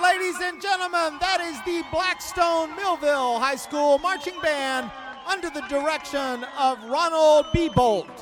ladies and gentlemen, that is the Blackstone Millville High School Marching Band under the direction of Ronald B. Bolt.